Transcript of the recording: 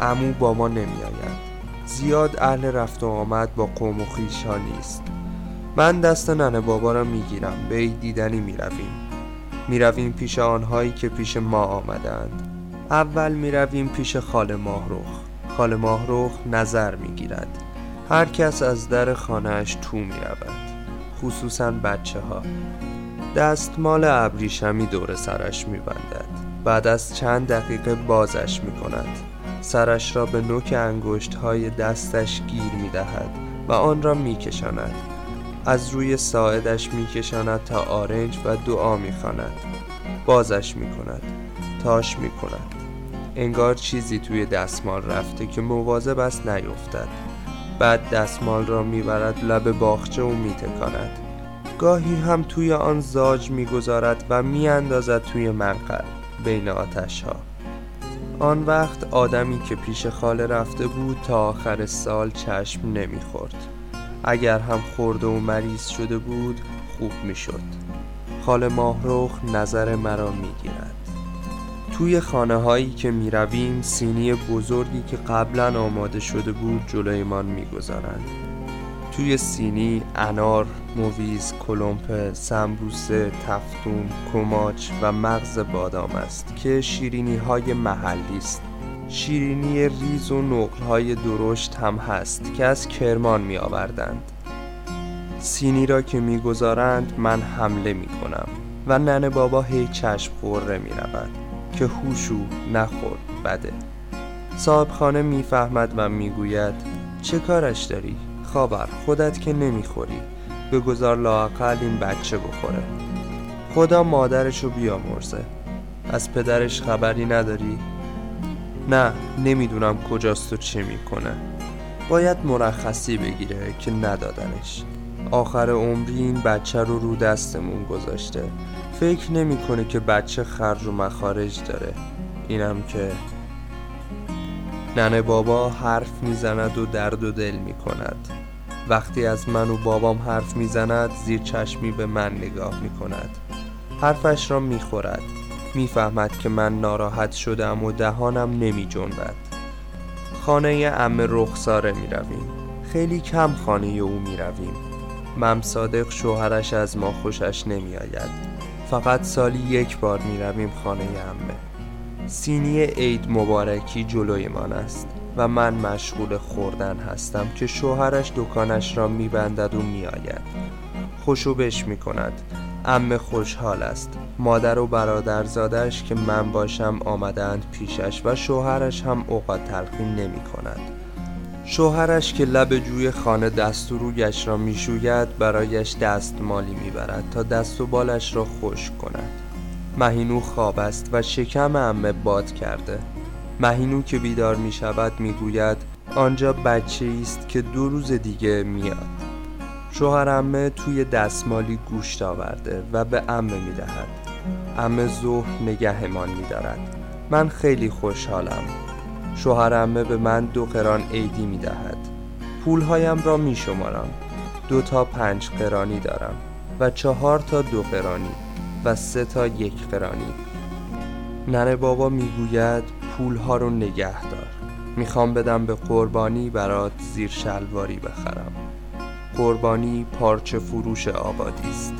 امو با ما نمیآید. زیاد اهل رفت و آمد با قوم و خیش نیست. من دست ننه بابا را می‌گیرم. به عید دیدنی می‌رویم. می‌رویم پیش آنهایی که پیش ما آمدند. اول می‌رویم پیش خاله ماهروخ خاله ماهروخ نظر می‌گیرد. هر کس از در خانهاش تو می‌رود. خصوصا بچه ها دستمال ابریشمی دور سرش میبندد. بعد از چند دقیقه بازش می‌کند. سرش را به نوک انگشت های دستش گیر می‌دهد و آن را میکشاند. از روی ساعدش میکشاند تا آرنج و دعا می‌خواند. بازش می‌کند. تاش می‌کند. انگار چیزی توی دستمال رفته که مواظب است نیفتد. بعد دستمال را می‌برد لب باغچه و میتکاند. گاهی هم توی آن زاج می‌گذارد و میاندازد توی منقل بین آتش ها آن وقت آدمی که پیش خاله رفته بود تا آخر سال چشم نمی‌خورد. اگر هم خورده و مریض شده بود خوب می‌شد. خاله ماهروخ نظر مرا می‌گیرد. توی خانه هایی که می رویم سینی بزرگی که قبلا آماده شده بود جلویمان می گذارند. توی سینی انار، مویز، کلمپ، سمبوسه، تفتون، کماچ و مغز بادام است که شیرینی های محلی است. شیرینی ریز و نقل های درشت هم هست که از کرمان می آوردند. سینی را که می‌گذارند من حمله می کنم و ننه بابا هی چشم خوره می رود. که هوشو نخور بده صاحب خانه می‌فهمد و می‌گوید چه کارش داری؟ خابر خودت که نمی‌خوری. بگذار لاقل این بچه بخوره. خدا مادرشو بیامرزه. از پدرش خبری نداری؟ نه نمی‌دونم کجاست و چه می‌کنه. باید مرخصی بگیره که ندادنش. آخر عمری این بچه رو رو دستمون گذاشته. فکر نمی‌کنه که بچه خرج و مخارج داره. اینم که ننه بابا حرف می‌زند و درد و دل می‌کند. وقتی از من و بابام حرف می‌زند زیر چشمی به من نگاه می‌کند. حرفش را می‌خورد. می‌فهمد که من ناراحت شدم و دهانم نمی جنبد خانه ام رخساره می رویم خیلی کم خانه او می رویم مم صادق شوهرش از ما خوشش نمی آید فقط سالی یک بار می رویم خانه امه سینی عید مبارکی جلویمان است و من مشغول خوردن هستم که شوهرش دکانش را میبندد و میآید. خوشوبش می کند امه خوشحال است. مادر و برادرزادش که من باشم آمدند پیشش و شوهرش هم اوقات تلقین نمی کند شوهرش که لب جوی خانه دست و رویش را می‌شوید برایش دستمالی می‌برد تا دست و بالش را خشک کند. مهینو خواب است و شکم امه باد کرده. مهینو که بیدار می شود می گوید آنجا بچه است که دو روز دیگه میاد. شوهر امه توی دستمالی گوشت آورده و به امه می دهد. امه ظهر نگهمان می دارد. من خیلی خوشحالم. شوهرمه به من دو قران عیدی می دهد. پولهایم را می شمارم. دو تا پنج قرانی دارم و چهار تا دو قرانی. و سه تا یک فرانی ننه بابا می‌گوید پول ها رو نگه دار. می‌خوام بدم به قربانی برات زیر شلواری بخرم. قربانی پارچه فروش آبادی است.